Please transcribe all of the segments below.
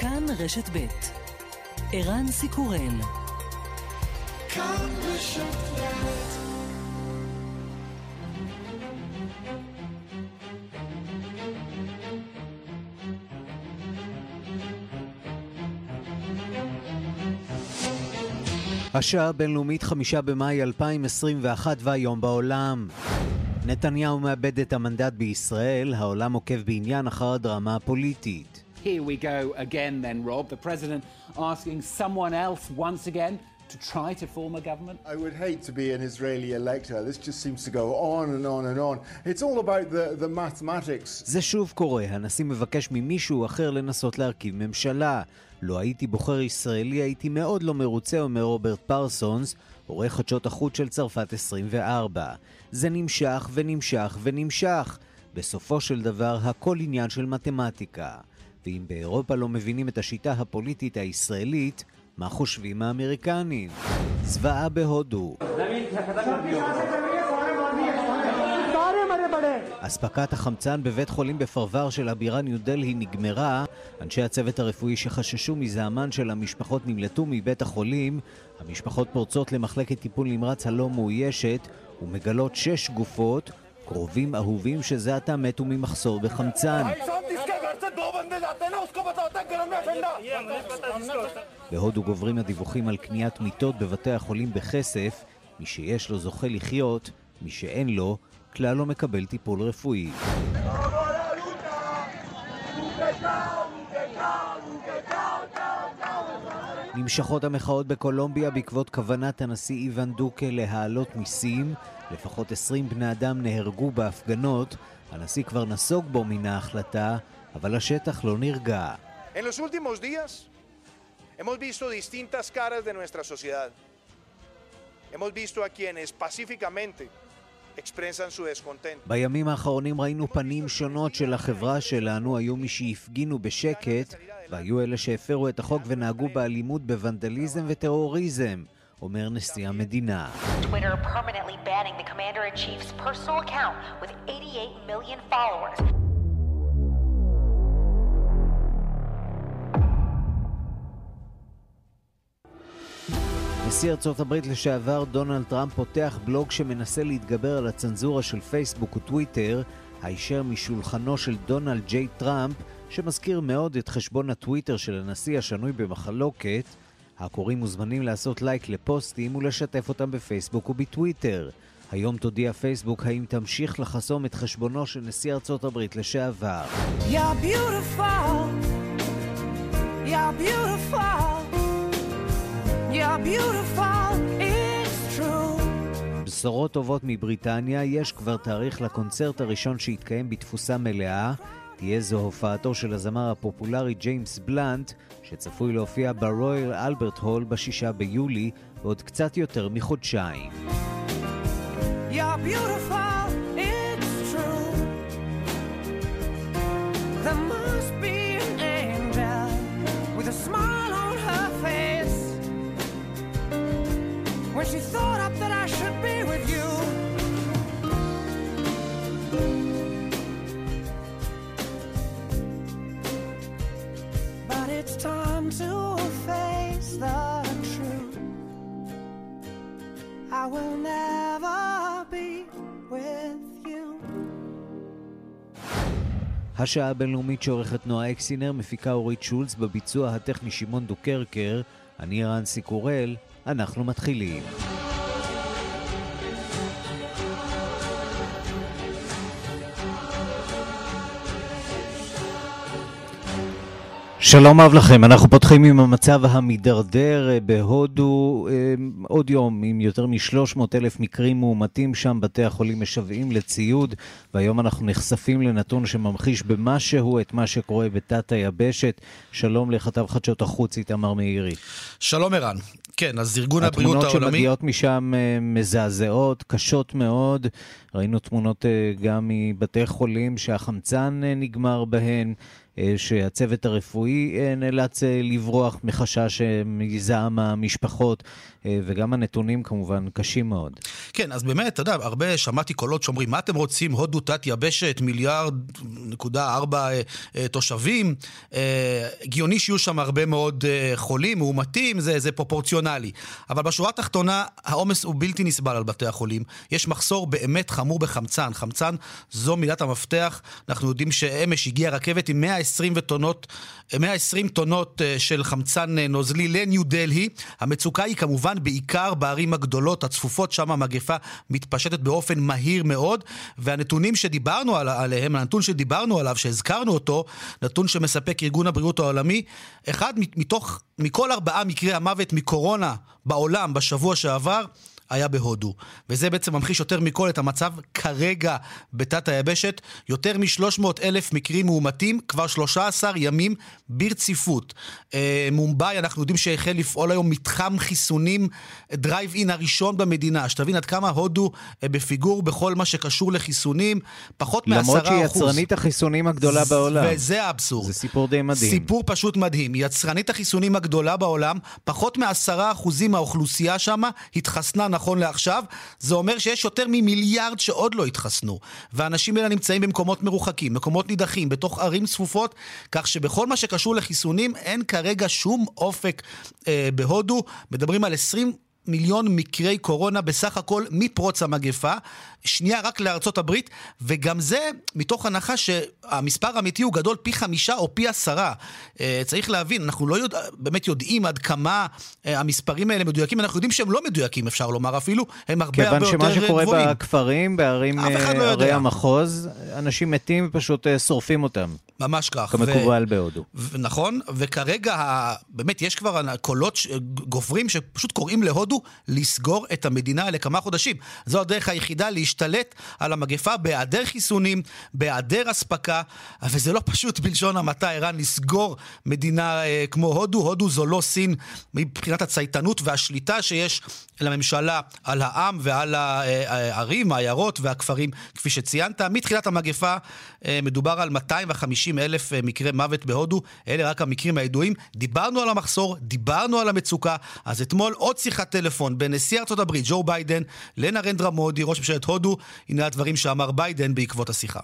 כאן רשת ב' ערן סיקורל כאן רשת ב' השעה הבינלאומית חמישה במאי 2021 והיום בעולם. נתניהו מאבד את המנדט בישראל, העולם עוקב בעניין אחר הדרמה הפוליטית. Here we go again then, Rob. The President asking someone else once again to try to form a government? I would hate to be an Israeli elector. This just seems to go on and on and on. It's all about the, the mathematics. זה שוב קורה. הנשיא מבקש ממישהו אחר לנסות להרכיב ממשלה. לו הייתי בוחר ישראלי, הייתי מאוד לא מרוצה, אומר רוברט פרסונס, עורך חדשות החוץ של צרפת 24. זה נמשך ונמשך ונמשך. בסופו של דבר, הכל עניין של מתמטיקה. ואם באירופה לא מבינים את השיטה הפוליטית הישראלית, מה חושבים האמריקנים? זוועה בהודו. אספקת החמצן בבית חולים בפרבר של הבירה ניו דלהי נגמרה. אנשי הצוות הרפואי שחששו מזעמן של המשפחות נמלטו מבית החולים. המשפחות פורצות למחלקת טיפול נמרץ הלא מאוישת ומגלות שש גופות, קרובים אהובים שזה עתה מתו ממחסור בחמצן. בהודו גוברים הדיווחים על קניית מיטות בבתי החולים בכסף. מי שיש לו זוכה לחיות, מי שאין לו, כלל לא מקבל טיפול רפואי. נמשכות המחאות בקולומביה בעקבות כוונת הנשיא איוון דוקה להעלות מיסים. לפחות 20 בני אדם נהרגו בהפגנות. הנשיא כבר נסוג בו מן ההחלטה, אבל השטח לא נרגע. En los últimos días hemos visto distintas caras de nuestra sociedad. Hemos visto a quienes pacíficamente בימים האחרונים ראינו פנים שונות של החברה שלנו, היו מי שהפגינו בשקט, והיו אלה שהפרו את החוק ונהגו באלימות, בוונדליזם וטרוריזם. אומר נשיא המדינה. Twitter permanently banning the commander-in-chief's personal account with 88 million followers. נשיא ארצות הברית לשעבר דונלד טראמפ פותח בלוג שמנסה להתגבר על הצנזורה של פייסבוק וטוויטר, הישר משולחנו של דונלד ג'יי טראמפ, שמזכיר מאוד את חשבון הטוויטר של הנשיא השנוי במחלוקת. הקוראים מוזמנים לעשות לייק לפוסטים ולשתף אותם בפייסבוק ובטוויטר. היום תודיע פייסבוק האם תמשיך לחסום את חשבונו של נשיא ארצות הברית לשעבר. You're beautiful. You're beautiful. בשורות טובות מבריטניה, יש כבר תאריך לקונצרט הראשון שהתקיים בתפוסה מלאה. תהיה זו הופעתו של הזמר הפופולרי ג'יימס בלאנט, שצפוי להופיע ברויאל אלברט הול בשישה ביולי, בעוד קצת יותר מחודשיים. You're beautiful, to face the truth. I will never be with you. השעה הבינלאומית שעורכת נועה אקסינר, מפיקה אורית שולץ, בביצוע הטכני שמעון דוקרקר, אני רנסי קורל, אנחנו מתחילים. שלום רב לכם, אנחנו פותחים עם המצב המידרדר אה, בהודו, אה, עוד יום עם יותר מ-300 אלף מקרים מאומתים שם, בתי החולים משוועים לציוד, והיום אנחנו נחשפים לנתון שממחיש במשהו את מה שקורה בתת היבשת. שלום לכתב חדשות החוץ איתמר מאירי. שלום ערן. כן, אז ארגון הבריאות העולמי... התמונות שמגיעות משם אה, מזעזעות, קשות מאוד. ראינו תמונות גם מבתי חולים שהחמצן נגמר בהן. שהצוות הרפואי נאלץ לברוח מחשש מזעם המשפחות. אה, וגם הנתונים כמובן קשים מאוד. כן, אז באמת, אתה יודע, הרבה שמעתי קולות שאומרים, מה אתם רוצים, הודו תת-יבשת, מיליארד נקודה ארבע אה, אה, תושבים, הגיוני שיהיו שם הרבה מאוד חולים, מאומתים, זה, זה פרופורציונלי. אבל בשורה התחתונה, העומס הוא בלתי נסבל על בתי החולים. יש מחסור באמת חמור בחמצן. חמצן זו מילת המפתח. אנחנו יודעים שאמש הגיעה רכבת עם 120 טונות, 120 טונות של חמצן נוזלי לניו דלהי. המצוקה היא. כמובן בעיקר בערים הגדולות, הצפופות, שם המגפה מתפשטת באופן מהיר מאוד, והנתונים שדיברנו על, עליהם, הנתון שדיברנו עליו, שהזכרנו אותו, נתון שמספק ארגון הבריאות העולמי, אחד מתוך, מכל ארבעה מקרי המוות מקורונה בעולם בשבוע שעבר, היה בהודו. וזה בעצם ממחיש יותר מכל את המצב כרגע בתת היבשת. יותר מ-300 אלף מקרים מאומתים, כבר 13 ימים ברציפות. אה, מומבאי, אנחנו יודעים שהחל לפעול היום מתחם חיסונים, דרייב אין הראשון במדינה. שתבין עד כמה הודו אה, בפיגור בכל מה שקשור לחיסונים, פחות מ-10%. למרות שהיא יצרנית החיסונים הגדולה בעולם. וזה האבסורד. זה סיפור די מדהים. סיפור פשוט מדהים. יצרנית החיסונים הגדולה בעולם, פחות מ-10% מהאוכלוסייה שם התחסנה נכון לעכשיו, זה אומר שיש יותר ממיליארד שעוד לא התחסנו. והאנשים האלה נמצאים במקומות מרוחקים, מקומות נידחים, בתוך ערים צפופות, כך שבכל מה שקשור לחיסונים אין כרגע שום אופק אה, בהודו. מדברים על 20... מיליון מקרי קורונה בסך הכל מפרוץ המגפה, שנייה רק לארצות הברית, וגם זה מתוך הנחה שהמספר האמיתי הוא גדול פי חמישה או פי עשרה. אה, צריך להבין, אנחנו לא יודע, באמת יודעים עד כמה אה, המספרים האלה מדויקים, אנחנו יודעים שהם לא מדויקים, אפשר לומר אפילו, הם הרבה הרבה יותר גבוהים. כיוון שמה שקורה בכפרים, בערים, לא ערי המחוז, אנשים מתים ופשוט שורפים אותם. ממש כך. כמקובל ו... בהודו. ו... נכון, וכרגע באמת יש כבר קולות גוברים שפשוט קוראים להודו לסגור את המדינה לכמה חודשים. זו הדרך היחידה להשתלט על המגפה בהיעדר חיסונים, בהיעדר אספקה, וזה לא פשוט בלשון המעטה, ערן, לסגור מדינה אה, כמו הודו. הודו זו לא סין מבחינת הצייתנות והשליטה שיש לממשלה על העם ועל הערים, העיירות והכפרים, כפי שציינת. מתחילת המגפה אה, מדובר על 250 אלף אה, מקרי מוות בהודו, אלה רק המקרים הידועים. דיברנו על המחסור, דיברנו על המצוקה, אז אתמול עוד שיחת טלפון בין נשיא ארצות הברית, ג'ו ביידן, לנרנדרה מודי, ראש ממשלת הודו, הנה הדברים שאמר ביידן בעקבות השיחה.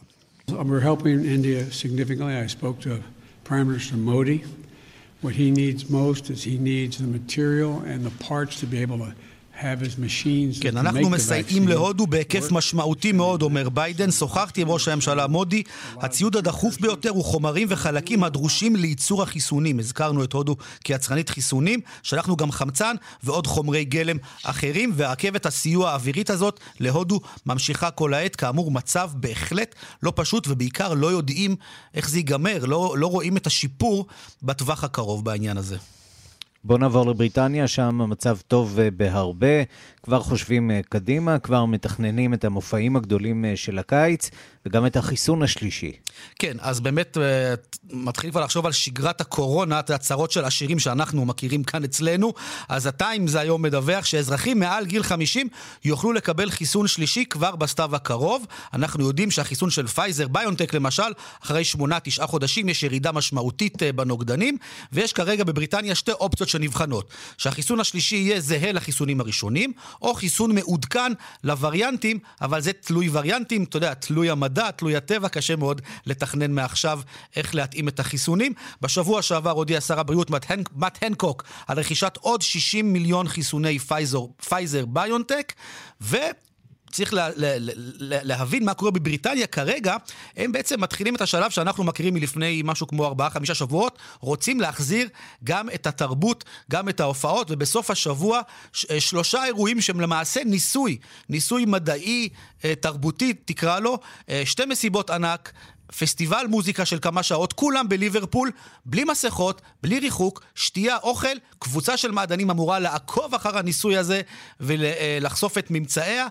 What he needs most is he needs the material and the parts to be able to כן, אנחנו מסייעים להודו בהיקף משמעותי מאוד, אומר ביידן. שוחחתי עם ראש הממשלה מודי. הציוד הדחוף ביותר הוא חומרים וחלקים הדרושים לייצור החיסונים. הזכרנו את הודו כיצרנית חיסונים, שלחנו גם חמצן ועוד חומרי גלם אחרים, ורכבת הסיוע האווירית הזאת להודו ממשיכה כל העת. כאמור, מצב בהחלט לא פשוט, ובעיקר לא יודעים איך זה ייגמר, לא, לא רואים את השיפור בטווח הקרוב בעניין הזה. בואו נעבור לבריטניה, שם המצב טוב אה, בהרבה. כבר חושבים אה, קדימה, כבר מתכננים את המופעים הגדולים אה, של הקיץ, וגם את החיסון השלישי. כן, אז באמת אה, מתחילים כבר לחשוב על שגרת הקורונה, את ההצהרות של עשירים שאנחנו מכירים כאן אצלנו. אז הטיימס היום מדווח שאזרחים מעל גיל 50 יוכלו לקבל חיסון שלישי כבר בסתיו הקרוב. אנחנו יודעים שהחיסון של פייזר, ביונטק למשל, אחרי 8-9 חודשים יש ירידה משמעותית בנוגדנים, ויש כרגע בבריטניה שתי אופציות שנבחנות. שהחיסון השלישי יהיה זהה לחיסונים הראשונים, או חיסון מעודכן לווריאנטים, אבל זה תלוי וריאנטים, אתה יודע, תלוי המדע, תלוי הטבע, קשה מאוד לתכנן מעכשיו איך להתאים את החיסונים. בשבוע שעבר הודיע שר הבריאות מאט הנקוק על רכישת עוד 60 מיליון חיסוני פייזר, פייזר ביונטק, ו... צריך לה, לה, לה, להבין מה קורה בבריטניה כרגע, הם בעצם מתחילים את השלב שאנחנו מכירים מלפני משהו כמו 4-5 שבועות, רוצים להחזיר גם את התרבות, גם את ההופעות, ובסוף השבוע אה, שלושה אירועים שהם למעשה ניסוי, ניסוי מדעי, אה, תרבותי, תקרא לו, אה, שתי מסיבות ענק, פסטיבל מוזיקה של כמה שעות, כולם בליברפול, בלי מסכות, בלי ריחוק, שתייה, אוכל, קבוצה של מעדנים אמורה לעקוב אחר הניסוי הזה ולחשוף את ממצאיה.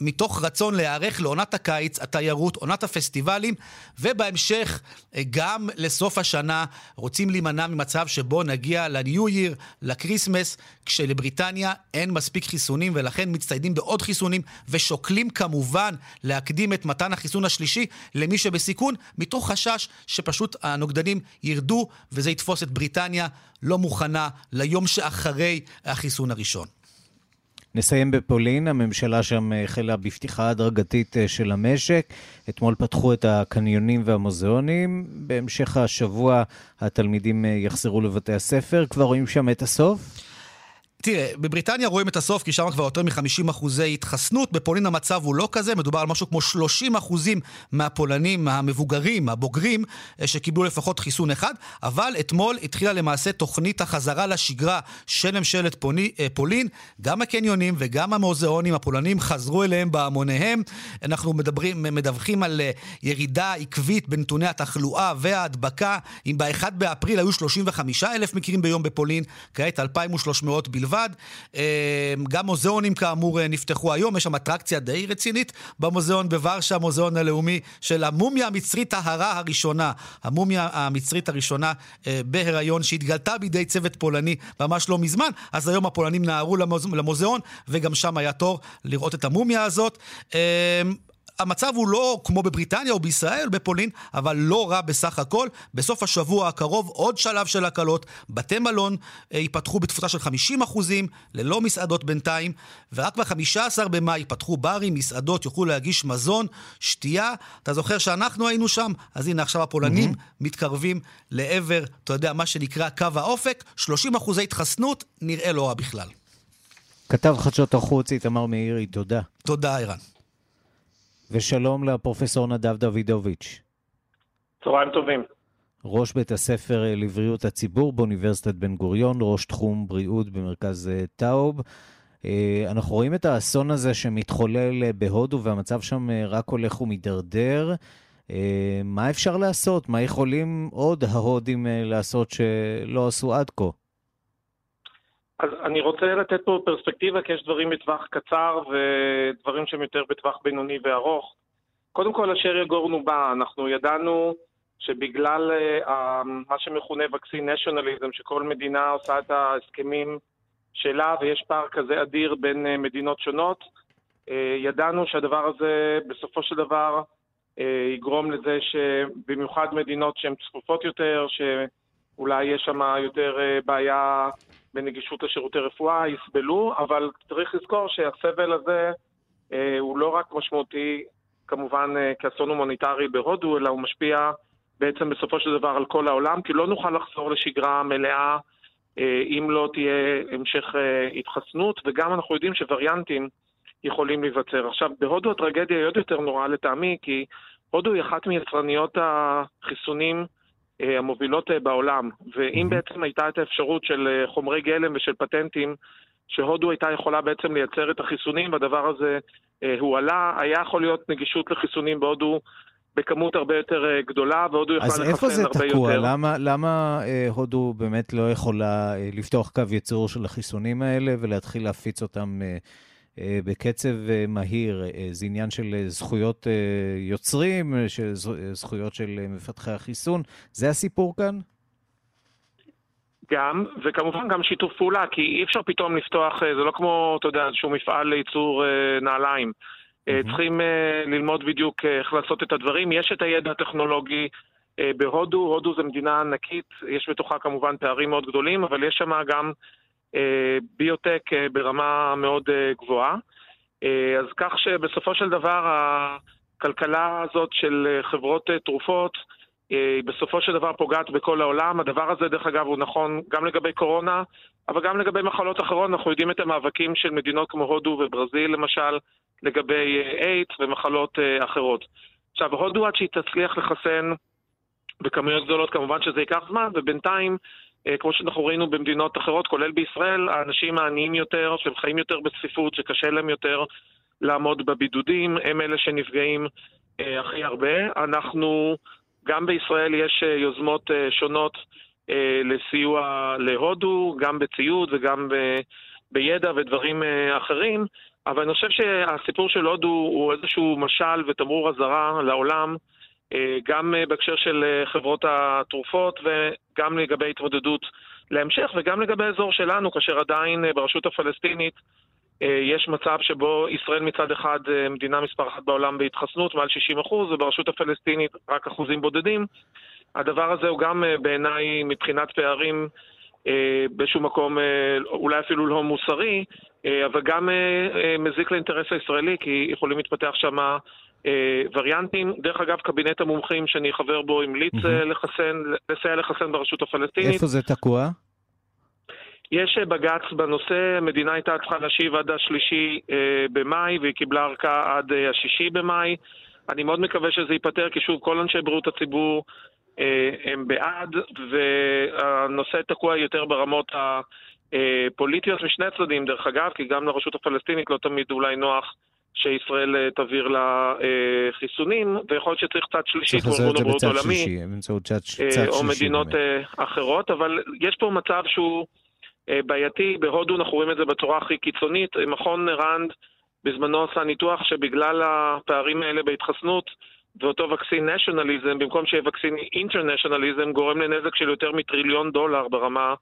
מתוך רצון להיערך לעונת הקיץ, התיירות, עונת הפסטיבלים, ובהמשך אה, גם לסוף השנה רוצים להימנע ממצב שבו נגיע ל-New Year, לקריסמס, כשלבריטניה אין מספיק חיסונים, ולכן מצטיידים בעוד חיסונים, ושוקלים כמובן להקדים את מתן החיסון השלישי למי שבסיכון, מתוך חשש שפשוט הנוגדנים ירדו, וזה יתפוס את בריטניה לא מוכנה ליום שאחרי החיסון הראשון. נסיים בפולין, הממשלה שם החלה בפתיחה הדרגתית אה, של המשק. אתמול פתחו את הקניונים והמוזיאונים. בהמשך השבוע התלמידים אה, יחזרו לבתי הספר. כבר רואים שם את הסוף? תראה, בבריטניה רואים את הסוף, כי שם כבר יותר מ-50 אחוזי התחסנות. בפולין המצב הוא לא כזה, מדובר על משהו כמו 30 אחוזים מהפולנים המבוגרים, הבוגרים, אה, שקיבלו לפחות חיסון אחד. אבל אתמול התחילה למעשה תוכנית החזרה לשגרה של ממשלת פוני, אה, פולין. גם הקניונים וגם המוזיאונים הפולנים חזרו אליהם בהמוניהם. אנחנו מדברים, מדווחים על אה, ירידה עקבית בנתוני התחלואה וההדבקה. אם ב-1 באפריל היו 35 אלף מקרים ביום בפולין, כעת 2,300 בלבד. בלבד. אה, גם מוזיאונים כאמור אה, נפתחו היום, יש שם אטרקציה די רצינית במוזיאון בוורשה, המוזיאון הלאומי של המומיה המצרית ההרה הראשונה, המומיה המצרית הראשונה אה, בהיריון שהתגלתה בידי צוות פולני ממש לא מזמן, אז היום הפולנים נהרו למוזיאון וגם שם היה תור לראות את המומיה הזאת. המצב הוא לא כמו בבריטניה או בישראל, בפולין, אבל לא רע בסך הכל. בסוף השבוע הקרוב עוד שלב של הקלות. בתי מלון אה, ייפתחו בתפוסה של 50 אחוזים, ללא מסעדות בינתיים, ורק ב-15 במאי ייפתחו ברים, מסעדות, יוכלו להגיש מזון, שתייה. אתה זוכר שאנחנו היינו שם? אז הנה עכשיו הפולנים mm-hmm. מתקרבים לעבר, אתה יודע, מה שנקרא קו האופק. 30 אחוזי התחסנות, נראה לא רע בכלל. כתב חדשות החוץ איתמר מאירי, תודה. תודה, ערן. ושלום לפרופסור נדב דוידוביץ'. צהריים טובים. ראש בית הספר לבריאות הציבור באוניברסיטת בן גוריון, ראש תחום בריאות במרכז אה, טאוב. אה, אנחנו רואים את האסון הזה שמתחולל אה, בהודו והמצב שם רק הולך ומידרדר. מה אפשר לעשות? מה יכולים עוד ההודים לעשות שלא עשו עד כה? אז אני רוצה לתת פה פרספקטיבה, כי יש דברים בטווח קצר ודברים שהם יותר בטווח בינוני וארוך. קודם כל, אשר יגורנו בה, אנחנו ידענו שבגלל uh, מה שמכונה וקסין נשיונליזם, שכל מדינה עושה את ההסכמים שלה ויש פער כזה אדיר בין uh, מדינות שונות, uh, ידענו שהדבר הזה בסופו של דבר uh, יגרום לזה שבמיוחד מדינות שהן צפופות יותר, שאולי יש שם יותר uh, בעיה בנגישות לשירותי רפואה יסבלו, אבל צריך לזכור שהסבל הזה אה, הוא לא רק משמעותי כמובן אה, כאסון הומניטרי בהודו, אלא הוא משפיע בעצם בסופו של דבר על כל העולם, כי לא נוכל לחזור לשגרה מלאה אה, אם לא תהיה המשך אה, התחסנות, וגם אנחנו יודעים שווריאנטים יכולים להיווצר. עכשיו, בהודו הטרגדיה היא עוד יותר נוראה לטעמי, כי הודו היא אחת מיצרניות החיסונים המובילות אה, בעולם, ואם בעצם הייתה את האפשרות של אה, חומרי גלם ושל פטנטים, שהודו הייתה יכולה בעצם לייצר את החיסונים, והדבר הזה הועלה, היה יכול להיות נגישות לחיסונים בהודו בכמות הרבה יותר גדולה, והודו יכולה לחסן הרבה יותר. אז איפה זה תקוע? למה, למה אה, הודו באמת לא יכולה אה, לפתוח קו ייצור של החיסונים האלה ולהתחיל להפיץ אותם אה, אה, בקצב אה, מהיר. אה, זה עניין של זכויות יוצרים, של זכויות של מפתחי החיסון. זה הסיפור כאן? גם, וכמובן גם שיתוף פעולה, כי אי אפשר פתאום לפתוח, זה לא כמו, אתה יודע, איזשהו מפעל לייצור נעליים. Mm-hmm. צריכים ללמוד בדיוק איך לעשות את הדברים. יש את הידע הטכנולוגי בהודו, הודו זו מדינה ענקית, יש בתוכה כמובן פערים מאוד גדולים, אבל יש שם גם אה, ביוטק אה, ברמה מאוד אה, גבוהה. אז כך שבסופו של דבר הכלכלה הזאת של חברות תרופות בסופו של דבר פוגעת בכל העולם. הדבר הזה, דרך אגב, הוא נכון גם לגבי קורונה, אבל גם לגבי מחלות אחרות. אנחנו יודעים את המאבקים של מדינות כמו הודו וברזיל, למשל, לגבי איידס ומחלות אחרות. עכשיו, הודו עד שהיא תצליח לחסן בכמויות גדולות, כמובן שזה ייקח זמן, ובינתיים אה, כמו שאנחנו ראינו במדינות אחרות, כולל בישראל, האנשים העניים יותר, שהם חיים יותר בצפיפות, שקשה להם יותר לעמוד בבידודים, הם אלה שנפגעים אה, הכי הרבה. אנחנו, גם בישראל יש אה, יוזמות שונות לסיוע להודו, גם בציוד וגם בידע ודברים אחרים, אבל אני חושב שהסיפור של הודו הוא איזשהו משל ותמרור אזהרה לעולם, אה, גם אה, בהקשר של אה, חברות התרופות וגם לגבי התמודדות להמשך וגם לגבי האזור שלנו, כאשר עדיין ברשות הפלסטינית יש מצב שבו ישראל מצד אחד מדינה מספר אחת בעולם בהתחסנות, מעל 60 אחוז, וברשות הפלסטינית רק אחוזים בודדים. הדבר הזה הוא גם בעיניי מבחינת פערים באיזשהו מקום אולי אפילו לא מוסרי, אבל גם מזיק לאינטרס הישראלי, כי יכולים להתפתח שם אה, וריאנטים. דרך אגב, קבינט המומחים שאני חבר בו המליץ mm-hmm. לחסן, לסייע לחסן ברשות הפלסטינית. איפה זה תקוע? יש אה, בג"ץ בנושא, המדינה הייתה צריכה להשיב עד השלישי אה, במאי והיא קיבלה ארכה עד אה, השישי במאי. אני מאוד מקווה שזה ייפתר, כי שוב, כל אנשי בריאות הציבור אה, הם בעד, והנושא תקוע יותר ברמות הפוליטיות משני הצדדים, דרך אגב, כי גם לרשות הפלסטינית לא תמיד אולי נוח שישראל אה, תעביר לה אה, חיסונים, ויכול להיות שצריך צד שלישי, כמו ארגון הבריאות העולמי, אה, או מדינות באמת. אחרות, אבל יש פה מצב שהוא בעייתי, בהודו אנחנו רואים את זה בצורה הכי קיצונית. מכון ראנד בזמנו עשה ניתוח שבגלל הפערים האלה בהתחסנות, ואותו וקסין נשיונליזם, במקום שיהיה וקסין אינטרנשיונליזם, גורם לנזק של יותר מטריליון דולר ברמה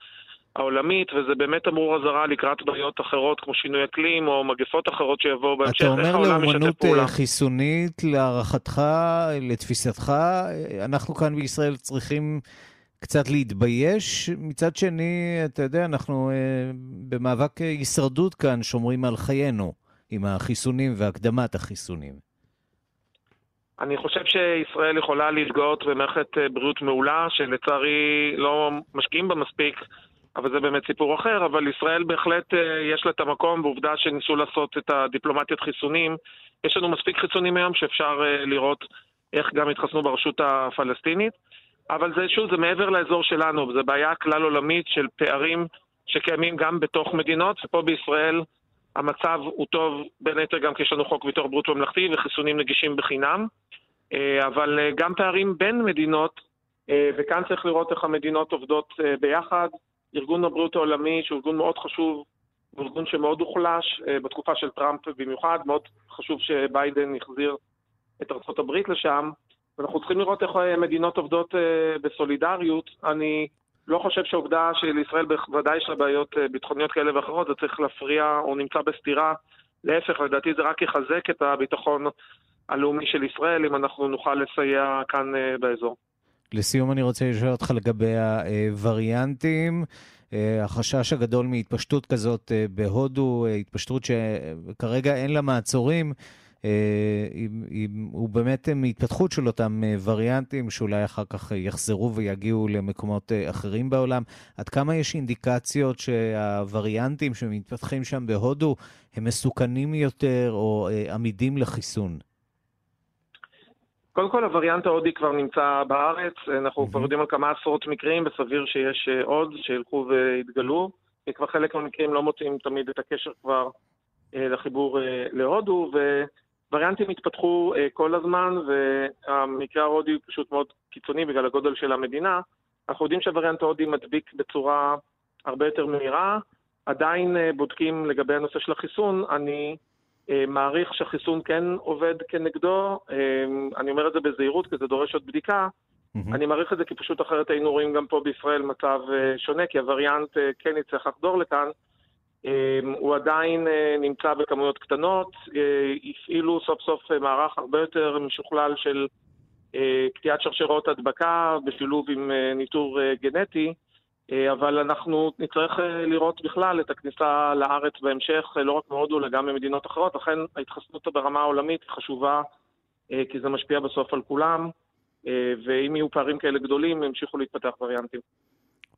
העולמית, וזה באמת אמור אזהרה לקראת בעיות אחרות כמו שינוי אקלים או מגפות אחרות שיבואו בהמשך. אתה אומר לאומנות אה, חיסונית, להערכתך, לתפיסתך, אנחנו כאן בישראל צריכים קצת להתבייש. מצד שני, אתה יודע, אנחנו אה, במאבק הישרדות כאן שומרים על חיינו עם החיסונים והקדמת החיסונים. אני חושב שישראל יכולה להתגאות במערכת אה, בריאות מעולה, שלצערי לא משקיעים בה מספיק. אבל זה באמת סיפור אחר, אבל ישראל בהחלט אה, יש לה את המקום, בעובדה שניסו לעשות את הדיפלומטיית חיסונים. יש לנו מספיק חיסונים היום שאפשר אה, לראות איך גם התחסנו ברשות הפלסטינית, אבל זה שוב, זה מעבר לאזור שלנו, זו בעיה כלל עולמית של פערים שקיימים גם בתוך מדינות, ופה בישראל המצב הוא טוב, בין היתר גם כי יש לנו חוק ביטוח בריאות ממלכתי וחיסונים נגישים בחינם, אה, אבל גם פערים בין מדינות, וכאן צריך לראות איך המדינות עובדות ביחד. ארגון הבריאות העולמי, שהוא ארגון מאוד חשוב, הוא ארגון שמאוד הוחלש uh, בתקופה של טראמפ במיוחד, מאוד חשוב שביידן יחזיר את ארצות הברית לשם, ואנחנו צריכים לראות איך אה, מדינות עובדות uh, בסולידריות. אני לא חושב שהעובדה שלישראל בוודאי יש לה בעיות ביטחוניות כאלה ואחרות, זה צריך להפריע או נמצא בסתירה. להפך, לדעתי זה רק יחזק את הביטחון הלאומי של ישראל, אם אנחנו נוכל לסייע כאן באזור. לסיום אני רוצה לשאול אותך לגבי הווריאנטים. אה, החשש הגדול מהתפשטות כזאת אה, בהודו, אה, התפשטות שכרגע אין לה מעצורים, הוא באמת מהתפתחות של אותם וריאנטים שאולי אחר כך יחזרו ויגיעו למקומות אחרים בעולם. עד כמה יש אינדיקציות שהווריאנטים שמתפתחים שם בהודו הם מסוכנים יותר או עמידים לחיסון? קודם כל, הווריאנט ההודי כבר נמצא בארץ, אנחנו. כבר יודעים על כמה עשרות מקרים, וסביר שיש אה, עוד שילכו ויתגלו, כי כבר חלק מהמקרים לא מוצאים תמיד את הקשר כבר אה, לחיבור אה, להודו, ווריאנטים התפתחו כל הזמן, והמקרה ההודי הוא פשוט מאוד קיצוני בגלל הגודל של המדינה. אנחנו יודעים שהווריאנט ההודי מדביק בצורה הרבה יותר מהירה, עדיין בודקים לגבי הנושא של החיסון, אני... אה, מעריך שהחיסון כן עובד כנגדו, אה, אני אומר את זה בזהירות כי זה דורש עוד בדיקה, mm-hmm. אני מעריך את זה כי פשוט אחרת היינו רואים גם פה בישראל מצב אה, שונה, כי הווריאנט כן יצטרך לחדור לכאן. הוא עדיין נמצא בכמויות קטנות, הפעילו סוף סוף מערך הרבה יותר משוכלל של קטיעת שרשרות הדבקה בשילוב עם ניטור גנטי. אה, אבל אנחנו נצטרך אה, לראות בכלל את הכניסה לארץ בהמשך, אה, לא רק מהודו, אלא גם ממדינות אחרות. לכן ההתחסנות ברמה העולמית חשובה, כי זה משפיע בסוף על כולם, ואם יהיו פערים כאלה גדולים, ימשיכו להתפתח וריאנטים.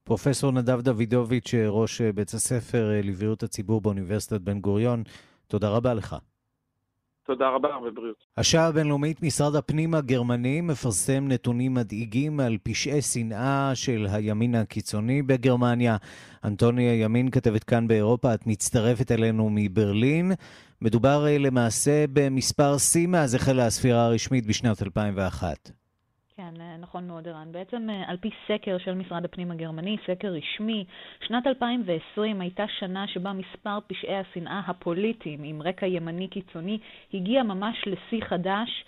פרופסור נדב דוידוביץ', ראש בית הספר לבריאות הציבור באוניברסיטת בן גוריון, תודה רבה לך. תודה רבה ובריאות. השעה הבינלאומית, משרד הפנים הגרמני מפרסם נתונים מדאיגים על פשעי שנאה של הימין הקיצוני בגרמניה. אנטוניה ימין, כתבת כאן באירופה, את מצטרפת אלינו מברלין. מדובר אה, למעשה במספר שיא מאז החלה הספירה הרשמית בשנת 2001. כן, אה, נכון מאוד, ערן. בעצם אה, על פי סקר של משרד הפנים הגרמני, סקר רשמי, שנת 2020 הייתה שנה שבה מספר פשעי השנאה הפוליטיים עם רקע ימני קיצוני הגיע ממש לשיא חדש,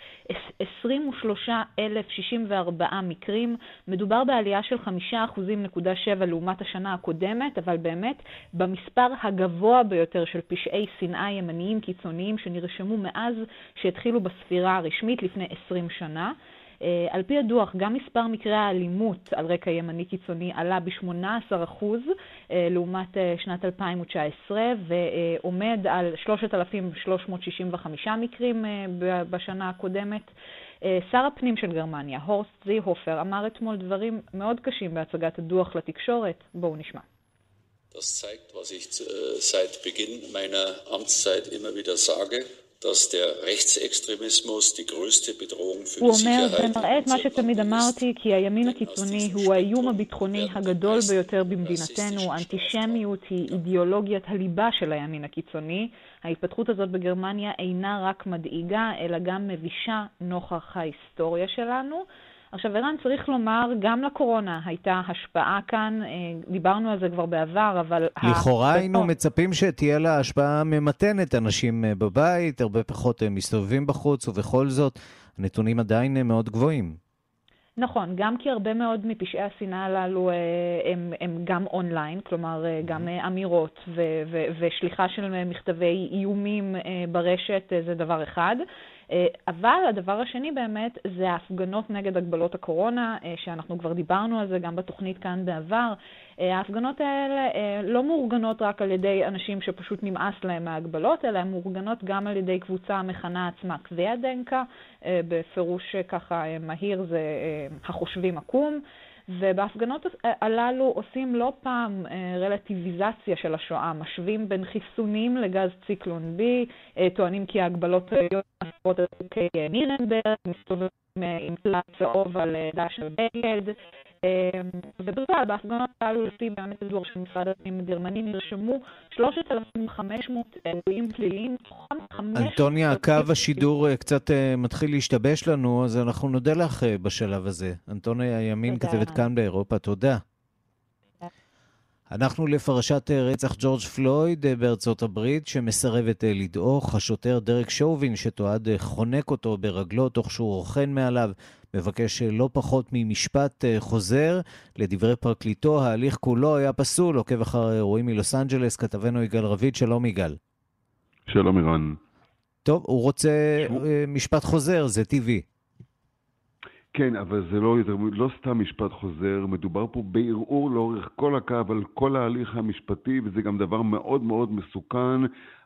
23,064 מקרים. מדובר בעלייה של 5.7% לעומת השנה הקודמת, אבל באמת במספר הגבוה ביותר של פשעי שנאה ימניים קיצוניים שנרשמו מאז שהתחילו בספירה הרשמית לפני 20 שנה. אה, על פי הדוח, גם מספר מקרי האלימות על רקע ימני קיצוני עלה ב-18% אה, לעומת אה, שנת 2019 ועומד על 3,365 מקרים בשנה הקודמת. שר הפנים של גרמניה, הורסט זיהופר, אמר אתמול דברים מאוד קשים בהצגת הדוח לתקשורת. בואו נשמע. Das zeigt, was ich seit Beginn meiner Amtszeit immer wieder sage. הוא אומר, זה מראה את מה שתמיד אמרתי, כי הימין הקיצוני הוא האיום הביטחוני הגדול ביותר במדינתנו. אנטישמיות היא אידיאולוגיית הליבה של הימין הקיצוני. ההתפתחות הזאת בגרמניה אינה רק מדאיגה, אלא גם מבישה נוכח ההיסטוריה שלנו. עכשיו, ערן, צריך לומר, גם לקורונה הייתה השפעה כאן, אה, דיברנו על זה כבר בעבר, אבל... לכאורה היינו מצפים שתהיה לה השפעה ממתנת, אנשים אה, בבית, הרבה פחות אה, מסתובבים בחוץ, ובכל זאת, הנתונים עדיין מאוד גבוהים. נכון, גם כי הרבה מאוד מפשעי השנאה הללו הם, הם גם אונליין, כלומר גם אמירות ו- ו- ושליחה של מכתבי איומים ברשת זה דבר אחד. אה, אבל הדבר השני באמת זה ההפגנות נגד הגבלות הקורונה, אה, שאנחנו כבר דיברנו על זה גם בתוכנית כאן בעבר. אה, ההפגנות האלה לא מאורגנות רק על ידי אנשים שפשוט נמאס להם מההגבלות, אלא הן מאורגנות גם על ידי קבוצה המכנה עצמה קוויאדנקה, בפירוש ככה מהיר זה החושבים עקום. ובהפגנות הללו עושים לא פעם אה, רלטיביזציה של השואה, משווים בין חיסונים לגז ציקלון B, אה, טוענים כי ההגבלות היום עשרות חוקי נירנברג, מסתובבים עם פלט צהוב על דש בגד, אמ, ובכלל, בהפגנות הללו, לפי באמת הדוח של משרד הפנים הגרמני, נרשמו 3,500 אירועים פליליים, אנטוניה, קו השידור אה, קצת אה, מתחיל להשתבש לנו, אז אנחנו נודה לך אה, בשלב הזה. אנטוניה ימין, כתבת כאן באירופה, תודה. אנחנו לפרשת רצח ג'ורג' פלויד בארצות הברית, שמסרבת לדעוך. השוטר דרק שוובין, שתועד חונק אותו ברגלו תוך שהוא רוכן מעליו, מבקש לא פחות ממשפט אה, חוזר. לדברי פרקליטו, ההליך כולו היה פסול, עוקב אחר האירועים מלוס אנג'לס, כתבנו יגאל רביד, שלום יגאל. שלום ערן. טוב, הוא רוצה אה, משפט חוזר, זה טבעי. כן, אבל זה לא, לא סתם משפט חוזר, מדובר פה בערעור לאורך כל הקו על כל ההליך המשפטי, וזה גם דבר מאוד מאוד מסוכן.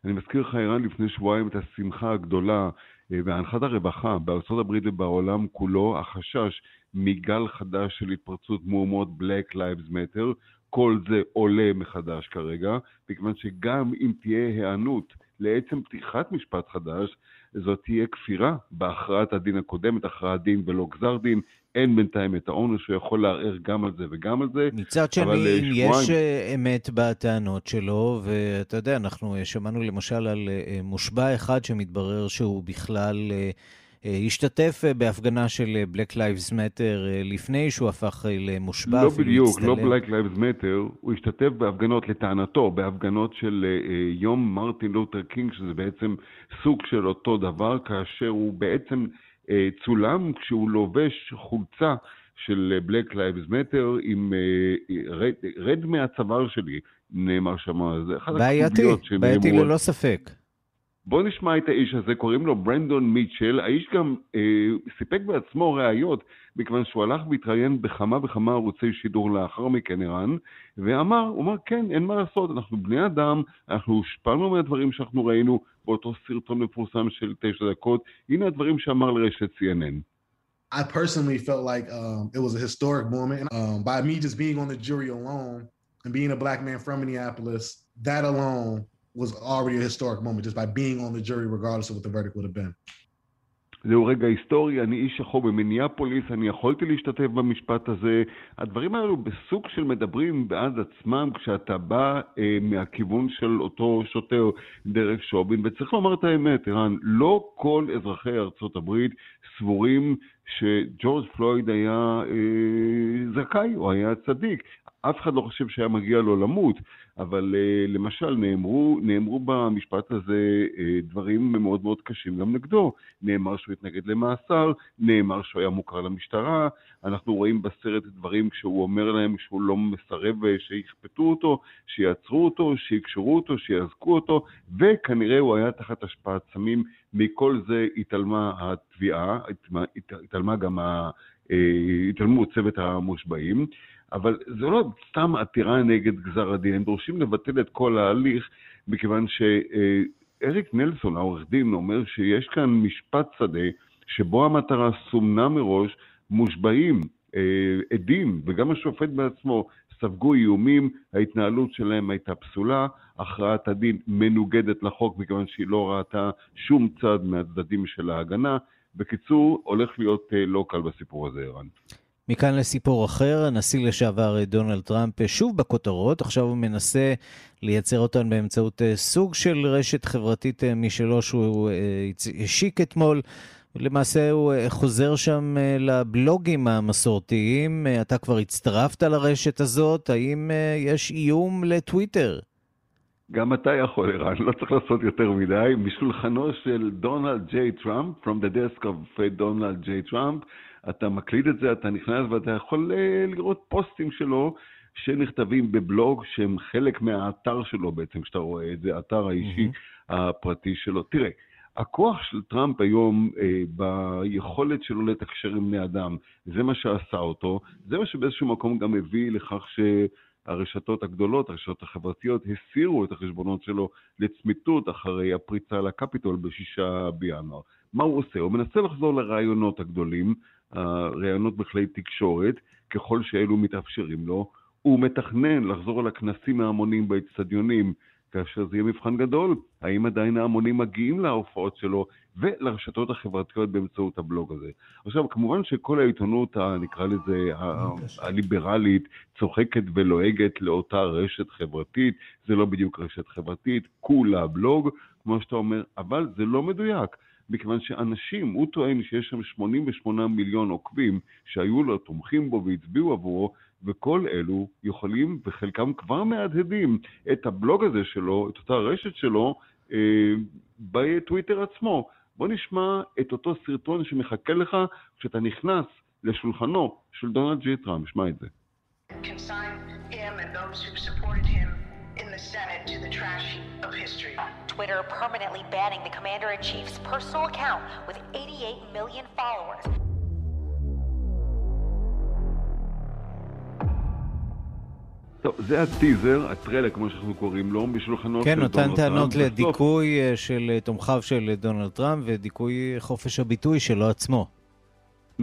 אני מזכיר לך, ערן, לפני שבועיים את השמחה הגדולה והנחת הרווחה בארצות הברית ובעולם כולו, החשש מגל חדש של התפרצות מהומות Black Lives Matter, כל זה עולה מחדש כרגע, מכיוון שגם אם תהיה היענות לעצם פתיחת משפט חדש, זאת תהיה כפירה בהכרעת הדין הקודמת, הכרעת דין ולא גזר דין. אין בינתיים את העונש שהוא יכול לערער גם על זה וגם על זה. מצד שני, אם שבועיים... יש אה, אמת בטענות שלו, ואתה יודע, אנחנו אה, שמענו למשל על אה, מושבע אחד שמתברר שהוא בכלל... השתתף בהפגנה של Black Lives Matter לפני שהוא הפך למושבע. לא בדיוק, לא Black Lives Matter, הוא השתתף בהפגנות, לטענתו, בהפגנות של יום מרטין לותר קינג, שזה בעצם סוג של אותו דבר, כאשר הוא בעצם אה, צולם כשהוא לובש חולצה של אה, Black Lives Matter עם אה, רד, רד מהצוואר שלי, נאמר שם, זה אחת הכתוביות שנאמרו. בעייתי, בעייתי ללא ספק. בואו נשמע את האיש הזה, קוראים לו ברנדון מיטשל. האיש גם אה, סיפק בעצמו ראיות, מכיוון שהוא הלך והתראיין בכמה וכמה ערוצי שידור לאחר מכן, ערן, ואמר, הוא אמר, כן, אין מה לעשות, אנחנו בני אדם, אנחנו הושפענו מהדברים שאנחנו ראינו באותו סרטון מפורסם של תשע דקות. הנה הדברים שאמר לרשת CNN. I personally felt like um, it was a historic moment. Um, by me just being on the jury alone and being a black man from Minneapolis, that alone was already a historic moment just by being on the jury, regardless of what the verdict would have been. זהו רגע היסטורי, אני איש שחור במניאפוליס, אני יכולתי להשתתף במשפט הזה. הדברים האלו בסוג של מדברים בעד עצמם כשאתה בא אה, מהכיוון של אותו שוטר דרך שובין, וצריך לומר את האמת, ערן, לא כל אזרחי ארצות הברית סבורים שג'ורג' פלויד היה אה, זכאי, הוא היה צדיק. אף אחד לא חושב שהיה מגיע לו למות, אבל uh, למשל נאמרו, נאמרו במשפט הזה uh, דברים מאוד מאוד קשים גם נגדו. נאמר שהוא התנגד למאסר, נאמר שהוא היה מוכר למשטרה, אנחנו רואים בסרט דברים כשהוא אומר להם שהוא לא מסרב אה, שיכפתו אותו, שיעצרו אותו, שיקשרו אותו, שיאזקו אותו, וכנראה הוא היה תחת השפעת סמים. מכל זה התעלמה התביעה, התעלמה גם ה... התעלמו צוות המושבעים. אבל זו לא סתם עתירה נגד גזר הדין, הם דורשים לבטל את כל ההליך, מכיוון שאריק נלסון, העורך דין, אומר שיש כאן משפט שדה, שבו המטרה סומנה מראש, מושבעים, אה, עדים, וגם השופט בעצמו, ספגו איומים, ההתנהלות שלהם הייתה פסולה, הכרעת הדין מנוגדת לחוק מכיוון שהיא לא ראתה שום צד מהצדדים של ההגנה. בקיצור, הולך להיות אה, לא קל בסיפור הזה, ערן. מכאן לסיפור אחר, הנשיא לשעבר דונלד טראמפ שוב בכותרות, עכשיו הוא מנסה לייצר אותן באמצעות אה, סוג של רשת חברתית אה, משלו שהוא אה, השיק אתמול. למעשה הוא חוזר שם לבלוגים המסורתיים. אתה כבר הצטרפת לרשת הזאת, האם יש איום לטוויטר? גם אתה יכול, ערן, לא צריך לעשות יותר מדי. משולחנו של דונלד ג'יי טראמפ, From the desk of Donald J. Trump, אתה מקליד את זה, אתה נכנס ואתה יכול אה, לראות פוסטים שלו שנכתבים בבלוג שהם חלק מהאתר שלו בעצם, כשאתה רואה את זה, האתר האישי mm-hmm. הפרטי שלו. תראה, הכוח של טראמפ היום אה, ביכולת שלו לתקשר עם בני אדם, זה מה שעשה אותו, זה מה שבאיזשהו מקום גם הביא לכך שהרשתות הגדולות, הרשתות החברתיות, הסירו את החשבונות שלו לצמיתות אחרי הפריצה לקפיטול בשישה בינואר. מה הוא עושה? הוא מנסה לחזור לרעיונות הגדולים, הראיונות בכלי תקשורת, ככל שאלו מתאפשרים לו. הוא מתכנן לחזור על הכנסים ההמונים באצטדיונים, כאשר זה יהיה מבחן גדול, האם עדיין ההמונים מגיעים להופעות שלו ולרשתות החברתיות באמצעות הבלוג הזה. עכשיו, כמובן שכל העיתונות, נקרא לזה, הליברלית, צוחקת ולועגת לאותה רשת חברתית, זה לא בדיוק רשת חברתית, כולה בלוג, כמו שאתה אומר, אבל זה לא מדויק. מכיוון שאנשים, הוא טוען שיש שם 88 מיליון עוקבים שהיו לו, תומכים בו והצביעו עבורו, וכל אלו יכולים, וחלקם כבר מהדהדים, את הבלוג הזה שלו, את אותה רשת שלו, אה, בטוויטר עצמו. בוא נשמע את אותו סרטון שמחכה לך כשאתה נכנס לשולחנו של דונלד ג'י טראמפ, שמע את זה. Consign him and those who supported him the Senate to the trash heap of history. Twitter permanently banning the commander in chief's personal account with 88 million followers. טוב, זה הטיזר, הטריילר, כמו שאנחנו קוראים לו, בשולחנו כן, של דונלד טראמפ. כן, נותן טענות לדיכוי אה, של תומכיו של דונלד טראמפ ודיכוי חופש הביטוי שלו עצמו.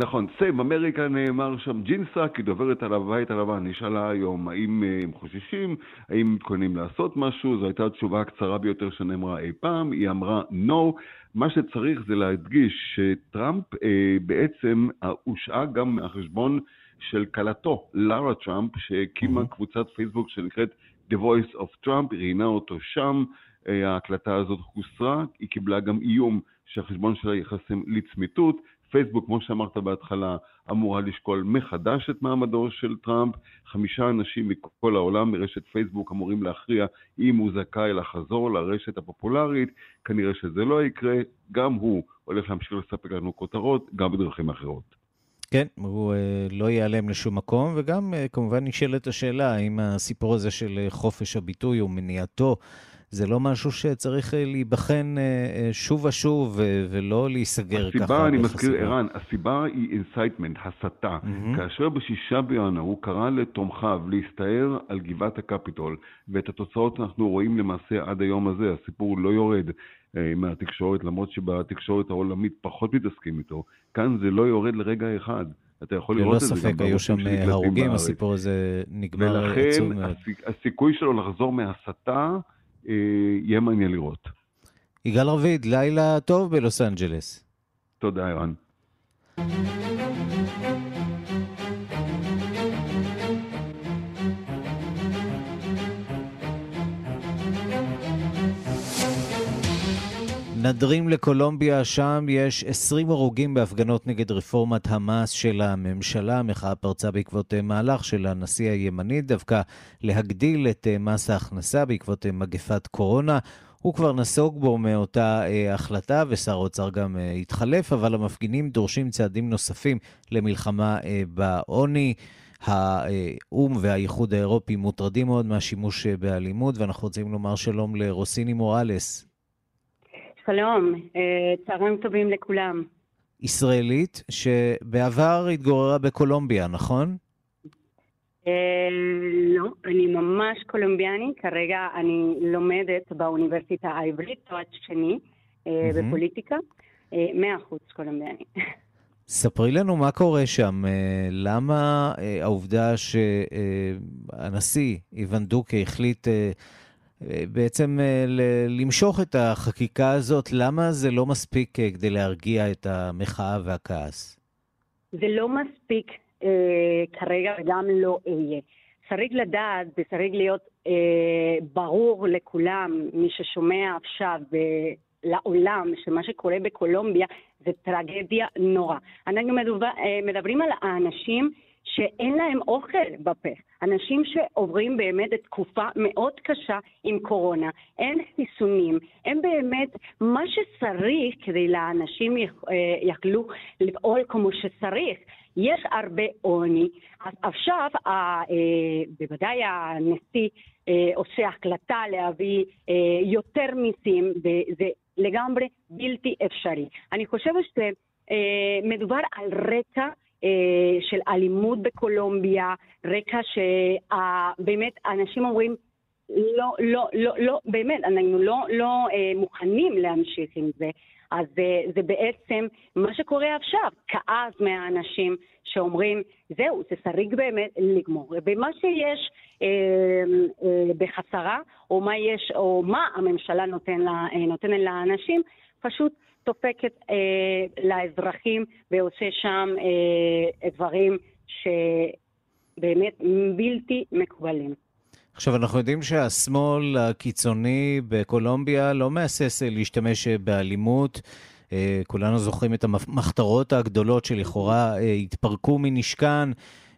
נכון, Save America נאמר שם, ג'ין סאקי, דוברת הבית הלבן, נשאלה היום האם אה, הם חוששים, האם מתכוננים לעשות משהו, זו הייתה התשובה הקצרה ביותר שנאמרה אי פעם, היא אמרה no, מה שצריך זה להדגיש שטראמפ אה, בעצם אה, הושעה גם מהחשבון של כלתו, לארה טראמפ, שהקימה mm-hmm. קבוצת פייסבוק שנקראת The Voice of Trump, ראיינה אותו שם, אה, ההקלטה הזאת הוסרה, היא קיבלה גם איום שהחשבון שלה ייחסם לצמיתות, פייסבוק, כמו שאמרת בהתחלה, אמורה לשקול מחדש את מעמדו של טראמפ. חמישה אנשים מכל העולם מרשת פייסבוק אמורים להכריע אם הוא זכאי לחזור לרשת הפופולרית. כנראה שזה לא יקרה. גם הוא הולך להמשיך לספק לנו כותרות, גם בדרכים אחרות. כן, הוא אה, לא ייעלם לשום מקום, וגם אה, כמובן נשאלת השאלה האם הסיפור הזה של אה, חופש הביטוי או מניעתו זה לא משהו שצריך אה, להיבחן אה, אה, שוב ושוב ולא להיסגר הסיבה, ככה. הסיבה, אני מזכיר, ערן, הסיבה היא incitement, הסתה. Mm-hmm. כאשר בשישה בינואר הוא קרא לתומכיו להסתער על גבעת הקפיטול, ואת התוצאות אנחנו רואים למעשה עד היום הזה, הסיפור לא יורד. מהתקשורת, למרות שבתקשורת העולמית פחות מתעסקים איתו. כאן זה לא יורד לרגע אחד. אתה יכול לראות את זה ספק, גם היו שם הרוגים, הסיפור הזה נגמר עצוב מאוד. ולכן הסיכוי שלו לחזור מהסתה יהיה מעניין לראות. יגאל רביד, לילה טוב בלוס אנג'לס. תודה, ערן. נדרים לקולומביה, שם יש 20 הרוגים בהפגנות נגד רפורמת המס של הממשלה. המחאה פרצה בעקבות אה, מהלך של הנשיא הימני דווקא להגדיל את אה, מס ההכנסה בעקבות אה, מגפת קורונה. הוא כבר נסוג בו מאותה אה, החלטה, ושר האוצר גם אה, התחלף, אבל המפגינים דורשים צעדים נוספים למלחמה אה, בעוני. האו"ם והאיחוד האירופי מוטרדים מאוד מהשימוש באלימות, ואנחנו רוצים לומר שלום לרוסיני מוראלס. שלום, אה, צהריים טובים לכולם. ישראלית שבעבר התגוררה בקולומביה, נכון? אה, לא, אני ממש קולומביאני, כרגע אני לומדת באוניברסיטה העברית, תואר שני אה, בפוליטיקה, מאה אחוז קולומביאני. ספרי לנו מה קורה שם. למה העובדה שהנשיא איוון דוקה החליט בעצם אה, למשוך את החקיקה הזאת, למה זה לא מספיק אה, כדי להרגיע את המחאה והכעס? זה לא מספיק אה, כרגע וגם לא אהיה. צריך לדעת וצריך להיות אה, ברור לכולם, מי ששומע עכשיו אה, לעולם, שמה שקורה בקולומביה זה טרגדיה נורא. אנחנו מדובר, אה, מדברים על האנשים שאין להם אוכל בפה. אנשים שעוברים באמת את תקופה מאוד קשה עם קורונה, אין חיסונים, אין באמת מה שצריך כדי לאנשים אה, יכלו לפעול כמו שצריך. יש הרבה עוני, אז עכשיו אה, בוודאי הנשיא אה, עושה החלטה להביא אה, יותר מיסים, וזה לגמרי בלתי אפשרי. אני חושבת שמדובר אה, על רקע של אלימות בקולומביה, רקע שבאמת אנשים אומרים, לא, לא, לא, לא, באמת, אנחנו לא, לא אה, מוכנים להמשיך עם זה. אז זה, זה בעצם מה שקורה עכשיו, כעס מהאנשים שאומרים, זהו, זה צריך באמת לגמור. ומה שיש אה, אה, בחסרה, או מה יש, או מה הממשלה אה, נותנת לאנשים, פשוט דופקת אה, לאזרחים ועושה שם אה, דברים שבאמת בלתי מקובלים. עכשיו, אנחנו יודעים שהשמאל הקיצוני בקולומביה לא מהסס להשתמש באלימות. אה, כולנו זוכרים את המחתרות הגדולות שלכאורה אה, התפרקו מנשקן.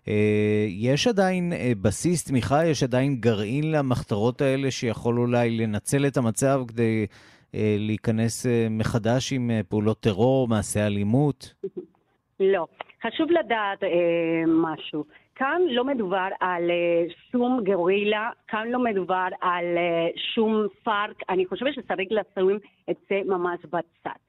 אה, יש עדיין בסיס תמיכה, יש עדיין גרעין למחתרות האלה שיכול אולי לנצל את המצב כדי אה, להיכנס אה, מחדש עם אה, פעולות טרור, מעשי אלימות? לא. חשוב לדעת אה, משהו. כאן לא מדובר על אה, שום גורילה, כאן לא מדובר על אה, שום פארק, אני חושבת שצריך לשים את זה ממש בצד.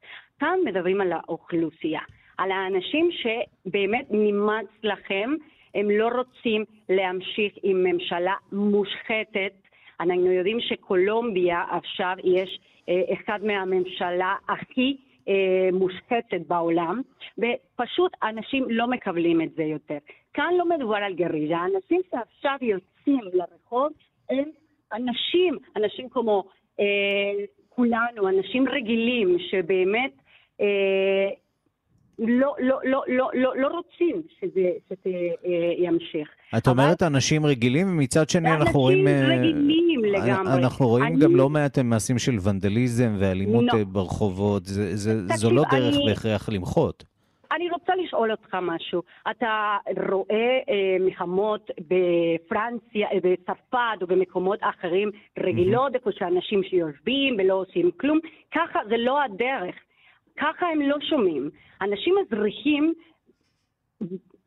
כאן מדברים על האוכלוסייה, על האנשים שבאמת נמאס לכם, הם לא רוצים להמשיך עם ממשלה מושחתת. אנחנו יודעים שקולומביה עכשיו יש אה, אחד מהממשלה הכי אה, מושחתת בעולם, ופשוט אנשים לא מקבלים את זה יותר. כאן לא מדובר על גרילה, אנשים שעכשיו יוצאים לרחוב הם אנשים, אנשים כמו אה, כולנו, אנשים רגילים שבאמת אה, לא, לא, לא, לא, לא, לא רוצים שזה, שזה אה, ימשיך. את אומרת אבל... אנשים רגילים, ומצד שני אנחנו רואים... אנשים אה, רגילים לגמרי. אנחנו רואים אני... גם לא מעט מעשים של ונדליזם ואלימות לא. ברחובות. זה, זה, תקשיב, זו לא דרך אני... בהכרח למחות. אני רוצה לשאול אותך משהו. אתה רואה אה, מלחמות בפרנציה, אה, בצרפת או במקומות אחרים רגילות, mm-hmm. איפה שאנשים שיושבים ולא עושים כלום. ככה זה לא הדרך. ככה הם לא שומעים. אנשים אזרחים,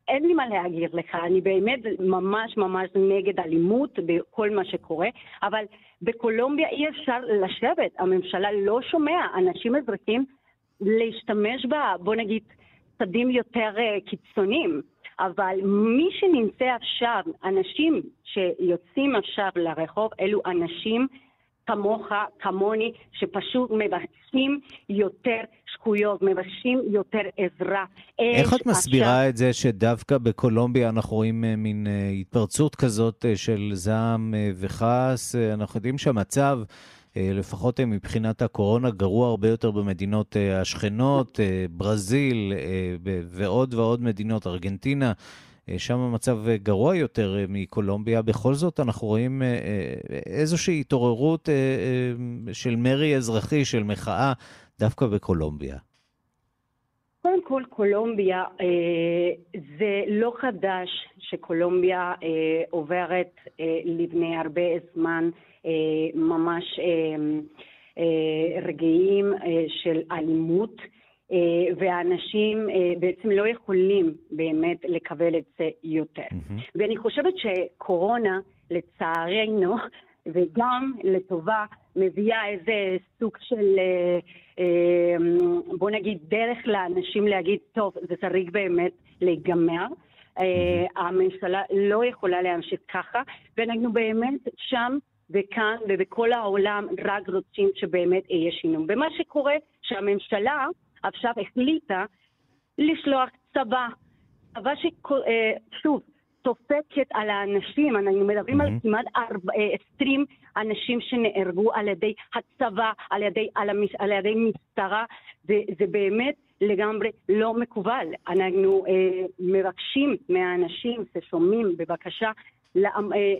אין לי מה להגיד לך, אני באמת ממש ממש נגד אלימות בכל מה שקורה, אבל בקולומביה אי אפשר לשבת, הממשלה לא שומע אנשים אזרחים להשתמש בה, בוא נגיד, צדים יותר uh, קיצוניים. אבל מי שנמצא עכשיו, אנשים שיוצאים עכשיו לרחוב, אלו אנשים כמוך, כמוני, שפשוט מבקשים יותר זכויות, מבקשים יותר עזרה. איך את מסבירה עכשיו... את זה שדווקא בקולומביה אנחנו רואים אה, מין אה, התפרצות כזאת אה, של זעם וכעס? אנחנו יודעים שהמצב... לפחות מבחינת הקורונה, גרוע הרבה יותר במדינות השכנות, ברזיל ועוד ועוד מדינות, ארגנטינה. אה, שם המצב אה, גרוע יותר אה, מקולומביה. בכל זאת אנחנו רואים איזושהי התעוררות של מרי אזרחי, של מחאה, דווקא בקולומביה? קודם כל, קולומביה, זה לא חדש שקולומביה עוברת לפני הרבה זמן ממש רגעים של אלימות. אה, ואנשים אה, בעצם לא יכולים באמת לקבל את זה יותר. Mm-hmm. ואני חושבת שקורונה, לצערנו, וגם לטובה, מביאה איזה סוג של, אה, בוא נגיד, דרך לאנשים להגיד, טוב, זה צריך באמת להיגמר. הממשלה לא יכולה להמשיך ככה, ואנחנו באמת שם וכאן ובכל העולם רק רוצים שבאמת יהיה שינוי. ומה שקורה, שהממשלה עכשיו החליטה לשלוח צבא. צבא ששוב, אה, תופקת על האנשים, אנחנו מדברים mm-hmm. על כמעט 20 אה, אנשים שנהרגו על ידי הצבא, על ידי, על, המש, על ידי משטרה, זה באמת לגמרי לא מקובל. אנחנו אה, מבקשים מהאנשים ששומעים, בבקשה,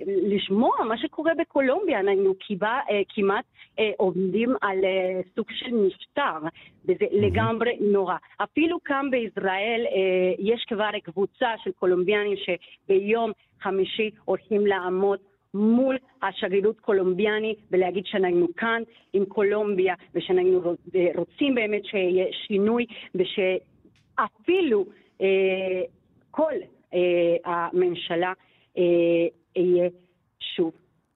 לשמוע מה שקורה בקולומביה. אנחנו כיבה, אה, כמעט אה, עובדים על סוג של משטר, וזה לגמרי נורא. אפילו כאן בישראל יש כבר קבוצה של קולומביאנים שביום חמישי הולכים לעמוד מול השגרירות קולומביאני ולהגיד שאנחנו כאן עם קולומביה ושאנחנו רוצים באמת שיהיה שינוי ושאפילו אה, כל אה, הממשלה אהיה שוב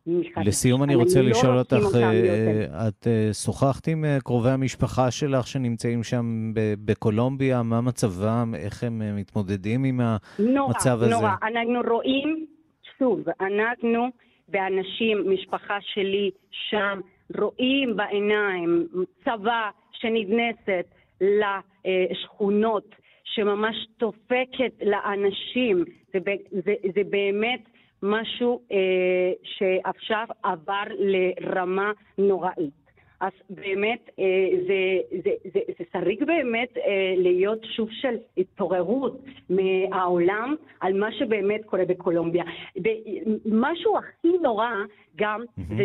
מחדש. לסיום אני רוצה לא לשאול אותך, אה, את אה, שוחחת עם אה, קרובי המשפחה שלך שנמצאים שם בקולומביה, מה מצבם, איך הם מתמודדים עם המצב הזה? נורא, נורא. אנחנו רואים, שוב, אנחנו ואנשים, משפחה שלי שם, רואים בעיניים צבא שנכנסת לשכונות. שממש תופקת לאנשים. זה, זה, זה באמת משהו אה, שעכשיו עבר לרמה נוראית. אז באמת אה, זה, זה, זה, זה צריך באמת אה, להיות שוב של התעוררות מהעולם על מה שבאמת קורה בקולומביה. ומשהו הכי נורא גם mm-hmm. זה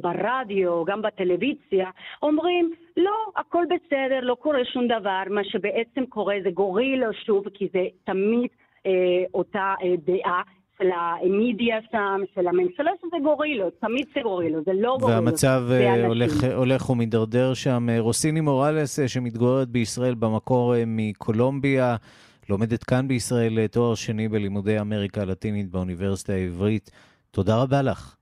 שברדיו, גם בטלוויזיה, אומרים, לא, הכל בסדר, לא קורה שום דבר, מה שבעצם קורה זה גורילה שוב, כי זה תמיד אה, אותה אה, דעה של המדיה שם, של הממשלה, שזה גורילות, תמיד זה גורילות, זה לא גורילות. והמצב אה, הולך, הולך ומידרדר שם. אה, רוסיני מוראלס, אה, שמתגוררת בישראל במקור מקולומביה, לומדת כאן בישראל תואר שני בלימודי אמריקה הלטינית באוניברסיטה העברית. תודה רבה לך.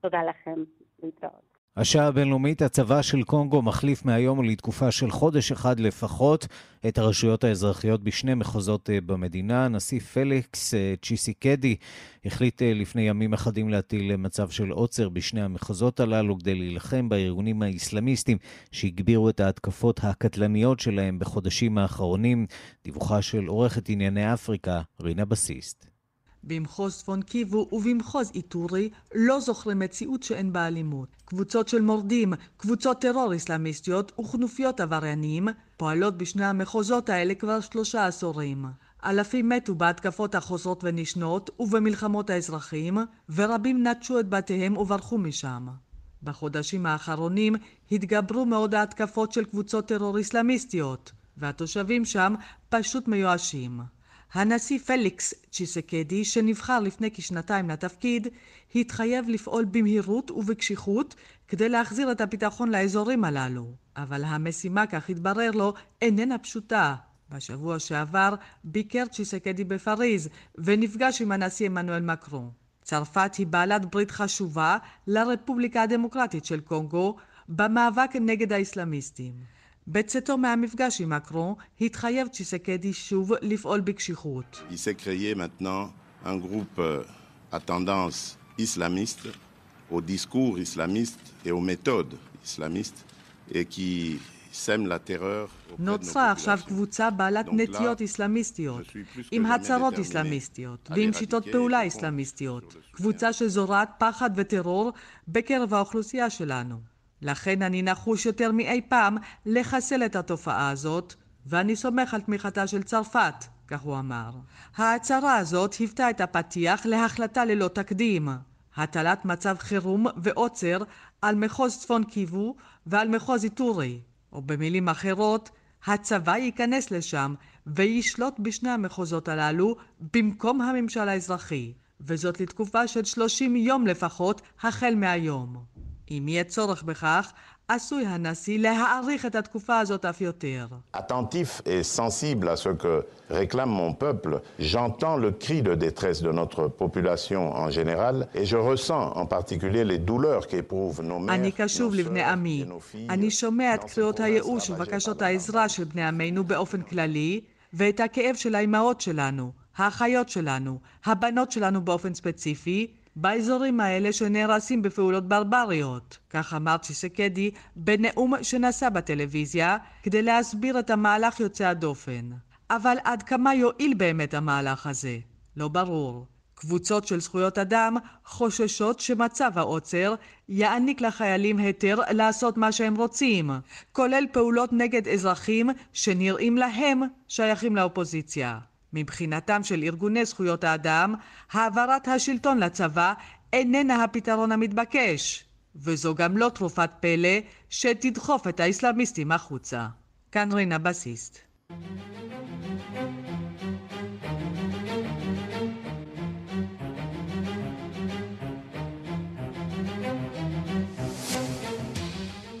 תודה לכם. להתראות. השעה הבינלאומית, הצבא של קונגו מחליף מהיום ולתקופה של חודש אחד לפחות את הרשויות האזרחיות בשני מחוזות אה, במדינה. הנשיא פליקס אה, צ'יסיקדי החליט אה, לפני ימים אחדים להטיל מצב של עוצר בשני המחוזות הללו כדי להילחם בארגונים האסלאמיסטים שהגבירו את ההתקפות הקטלניות שלהם בחודשים האחרונים. דיווחה של עורכת ענייני אפריקה, רינה בסיסט. במחוז צפון קיבו ובמחוז איתורי לא זוכרים מציאות שאין בה אלימות. קבוצות של מורדים, קבוצות טרור אסלאמיסטיות וכנופיות עבריינים פועלות בשני המחוזות האלה כבר שלושה עשורים. אלפים מתו בהתקפות החוזרות ונשנות ובמלחמות האזרחים, ורבים נטשו את בתיהם וברחו משם. בחודשים האחרונים התגברו מאוד ההתקפות של קבוצות טרור אסלאמיסטיות, והתושבים שם פשוט מיואשים. הנשיא פליקס צ'יסקדי, שנבחר לפני כשנתיים לתפקיד, התחייב לפעול במהירות ובקשיחות כדי להחזיר את הביטחון לאזורים הללו. אבל המשימה, כך התברר לו, איננה פשוטה. בשבוע שעבר ביקר צ'יסקדי בפריז ונפגש עם הנשיא עמנואל מקרון. צרפת היא בעלת ברית חשובה לרפובליקה הדמוקרטית של קונגו במאבק נגד האסלאמיסטים. בצאתו מהמפגש עם מקרון, התחייב צ'יסקדי שוב לפעול בקשיחות. Il s'est créé maintenant un groupe à tendance islamiste, au discours islamiste et aux méthodes islamistes, et qui sème la terreur. נוצרה עכשיו קבוצה בעלת נטיות אסלאמיסטיות, עם הצהרות אסלאמיסטיות ועם שיטות פעולה אסלאמיסטיות, קבוצה שזורעת פחד וטרור בקרב האוכלוסייה שלנו. לכן אני נחוש יותר מאי פעם לחסל את התופעה הזאת, ואני סומך על תמיכתה של צרפת, כך הוא אמר. ההצהרה הזאת היוותה את הפתיח להחלטה ללא תקדים. הטלת מצב חירום ועוצר על מחוז צפון קיבו ועל מחוז איטורי, או במילים אחרות, הצבא ייכנס לשם וישלוט בשני המחוזות הללו במקום הממשל האזרחי, וזאת לתקופה של 30 יום לפחות החל מהיום. אם יהיה צורך בכך, עשוי הנשיא להאריך את התקופה הזאת אף יותר. Attentif et sensible à ce que réclame mon peuple, j'entends le cri de détresse de notre population en général, et je ressens en particulier les douleurs qu'éprouvent nos mères, אני קשוב לבני עמי. אני שומע את קריאות הייאוש ובקשות העזרה של בני עמנו באופן כללי, ואת הכאב של האימהות שלנו, האחיות שלנו, הבנות שלנו באופן ספציפי, באזורים האלה שנהרסים בפעולות ברבריות. כך אמר צ'יסקדי בנאום שנשא בטלוויזיה כדי להסביר את המהלך יוצא הדופן. אבל עד כמה יועיל באמת המהלך הזה? לא ברור. קבוצות של זכויות אדם חוששות שמצב העוצר יעניק לחיילים היתר לעשות מה שהם רוצים, כולל פעולות נגד אזרחים שנראים להם שייכים לאופוזיציה. מבחינתם של ארגוני זכויות האדם, העברת השלטון לצבא איננה הפתרון המתבקש, וזו גם לא תרופת פלא שתדחוף את האסלאמיסטים החוצה. כאן רינה בסיסט.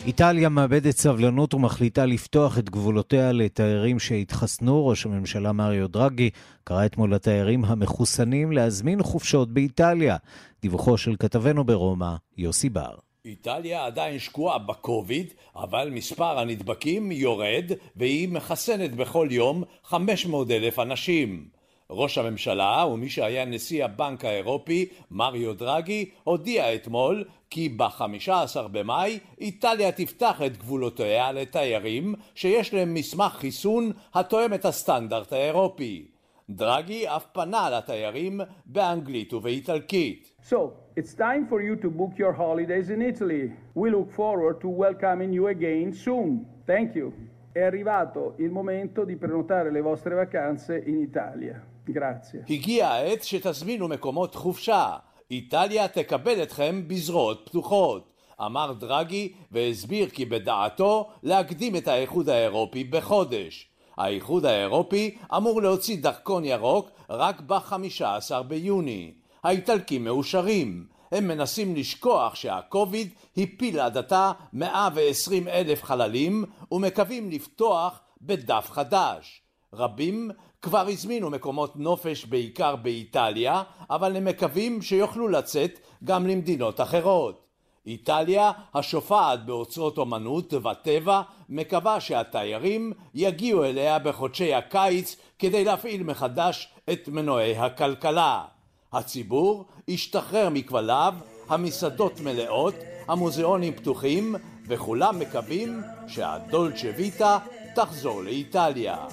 איטליה מאבדת סבלנות ומחליטה לפתוח את גבולותיה לתיירים שהתחסנו. ראש הממשלה מריו דרגי קרא אתמול לתיירים המחוסנים להזמין חופשות באיטליה. דיווחו של כתבנו ברומא, יוסי בר. איטליה עדיין שקועה בקוביד, אבל מספר הנדבקים יורד והיא מחסנת בכל יום 500 אלף אנשים. ראש הממשלה ומי שהיה נשיא הבנק האירופי, מריו דרגי, הודיע אתמול כי ב-15 במאי איטליה תפתח את גבולותיה לתיירים שיש להם מסמך חיסון התואם את הסטנדרט האירופי. דרגי אף פנה לתיירים באנגלית ובאיטלקית. So, it's time for you to book your holidays in Italy. We look forward to welcoming you again soon. Thank you. È arrivato il momento di prenotare le vostre vacanze in Italia. Grazie. הגיע העת שתזמינו מקומות חופשה. איטליה תקבל אתכם בזרועות פתוחות. אמר דרגי והסביר כי בדעתו להקדים את האיחוד האירופי בחודש. האיחוד האירופי אמור להוציא דרכון ירוק רק ב-15 ביוני. האיטלקים מאושרים. הם מנסים לשכוח שהקוביד הפיל עד עתה 120 אלף חללים ומקווים לפתוח בדף חדש. רבים כבר הזמינו מקומות נופש בעיקר באיטליה, אבל הם מקווים שיוכלו לצאת גם למדינות אחרות. איטליה, השופעת באוצרות אומנות וטבע, מקווה שהתיירים יגיעו אליה בחודשי הקיץ כדי להפעיל מחדש את מנועי הכלכלה. הציבור השתחרר מכבליו, המסעדות מלאות, המוזיאונים פתוחים, וכולם מקווים שהדולצ'ה ויטה תחזור לאיטליה.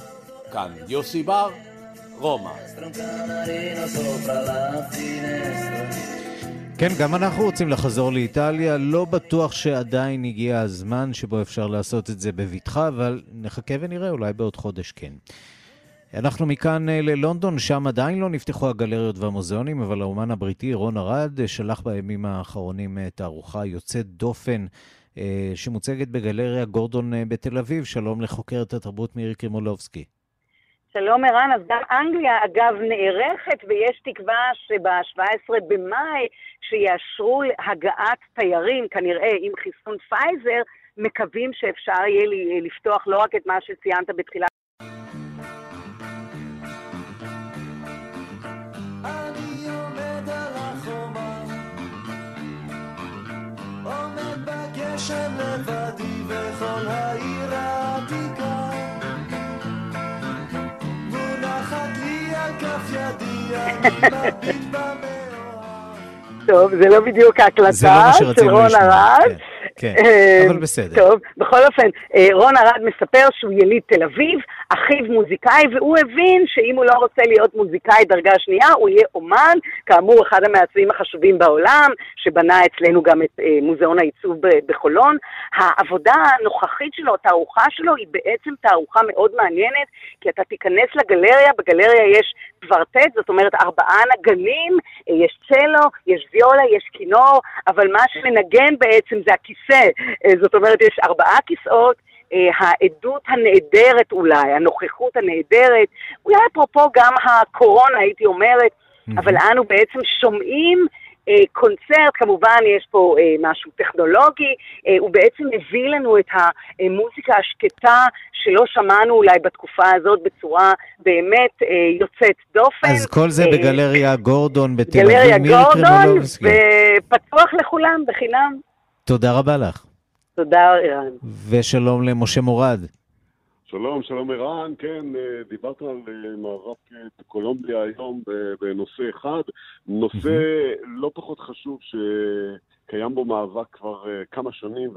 כאן יוסי בר, רומא. כן, גם אנחנו רוצים לחזור לאיטליה. לא בטוח שעדיין הגיע הזמן שבו אפשר לעשות את זה בבטחה, אבל נחכה ונראה, אולי בעוד חודש כן. אנחנו מכאן אה, ללונדון, שם עדיין לא נפתחו הגלריות והמוזיאונים, אבל האומן הבריטי רון ארד אה, שלח בימים האחרונים אה, תערוכה יוצאת דופן שמוצגת בגלריה גורדון בתל אביב. שלום לחוקרת התרבות מירי קרימולובסקי. שלום ערן, אז גם אנגליה אגב נערכת ויש תקווה שב-17 במאי שיאשרו הגעת תיירים, כנראה עם חיסון פייזר, מקווים שאפשר יהיה לפתוח לא רק את מה שציינת בתחילת... לבדי וכל העיר העתיקה טוב, זה לא בדיוק ההקלטה לא של רון ארד. כן. כן, אה, אבל בסדר. טוב, בכל אופן, אה, רון ארד מספר שהוא יליד תל אביב, אחיו מוזיקאי, והוא הבין שאם הוא לא רוצה להיות מוזיקאי דרגה שנייה, הוא יהיה אומן, כאמור, אחד המעצבים החשובים בעולם, שבנה אצלנו גם את אה, מוזיאון העיצוב בחולון. העבודה הנוכחית שלו, התערוכה שלו, היא בעצם תערוכה מאוד מעניינת, כי אתה תיכנס לגלריה, בגלריה יש קוורטט, זאת אומרת ארבעה נגנים, יש צלו, יש ויולה, יש כינור, אבל מה שמנגן בעצם זה הכיסא, זאת אומרת יש ארבעה כיסאות, העדות הנהדרת אולי, הנוכחות הנהדרת, אולי אפרופו גם הקורונה הייתי אומרת, mm-hmm. אבל אנו בעצם שומעים אה, קונצרט, כמובן יש פה אה, משהו טכנולוגי, אה, הוא בעצם מביא לנו את המוזיקה השקטה שלא שמענו אולי בתקופה הזאת בצורה באמת יוצאת דופן. אז כל זה בגלריה גורדון בתל אביב. גלריה גורדון, ופתוח לכולם בחינם. תודה רבה לך. תודה, ערן. ושלום למשה מורד. שלום, שלום ערן, כן, אה, דיברת על אה, מאבק בקולומביה היום בנושא אחד, נושא לא פחות חשוב שקיים בו מאבק כבר אה, כמה שנים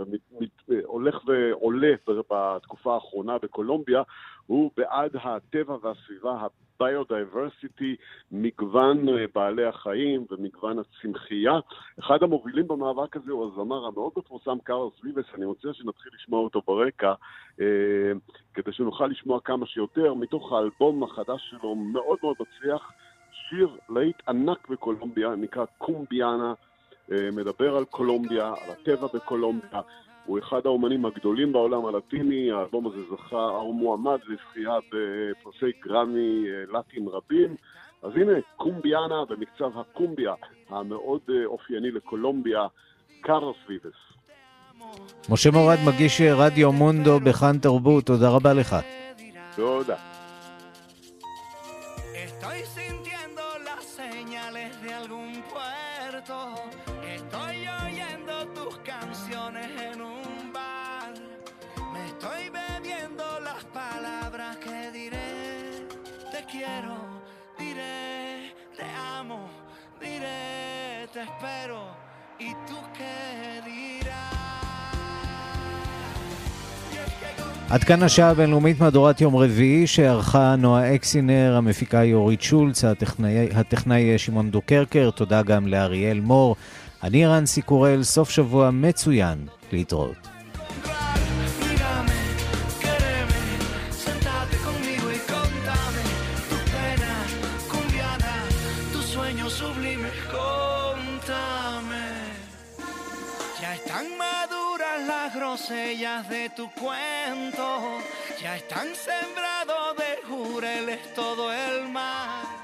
והולך ועולה בתקופה האחרונה בקולומביה, הוא בעד הטבע והסביבה, biodiversity, מגוון אה, בעלי החיים ומגוון הצמחייה. אחד המובילים במאבק הזה הוא הזמר המאוד מפורסם קרלוס ויבס, אני רוצה שנתחיל לשמוע אותו ברקע, אה, כדי שנוכל לשמוע כמה שיותר, מתוך האלבום החדש שלו, מאוד מאוד מצליח, שיר להיט ענק בקולומביה, נקרא קומביאנה, אה, מדבר על קולומביה, על הטבע בקולומביה. הוא אחד האומנים הגדולים בעולם הלטיני, האלבום הזה זכה, הוא מועמד לזכייה בפרסי גרמי אה, לטין רבים. אז הנה, קומביאנה במקצב הקומביה, המאוד אה, אופייני לקולומביה, קארוס ויבס. משה מורד מגיש אה, רדיו מונדו בכאן תרבות, תודה רבה לך. תודה. Te espero, y tú qué dirás. עד כאן השעה הבינלאומית מהדורת יום רביעי שערכה נועה אקסינר, המפיקה היא אורית שולץ, הטכנאי, הטכנאי שמעון דוקרקר, תודה גם לאריאל מור. אני רנסי קורל, סוף שבוע מצוין, להתראות. De tu cuento ya están sembrados de jureles todo el mar.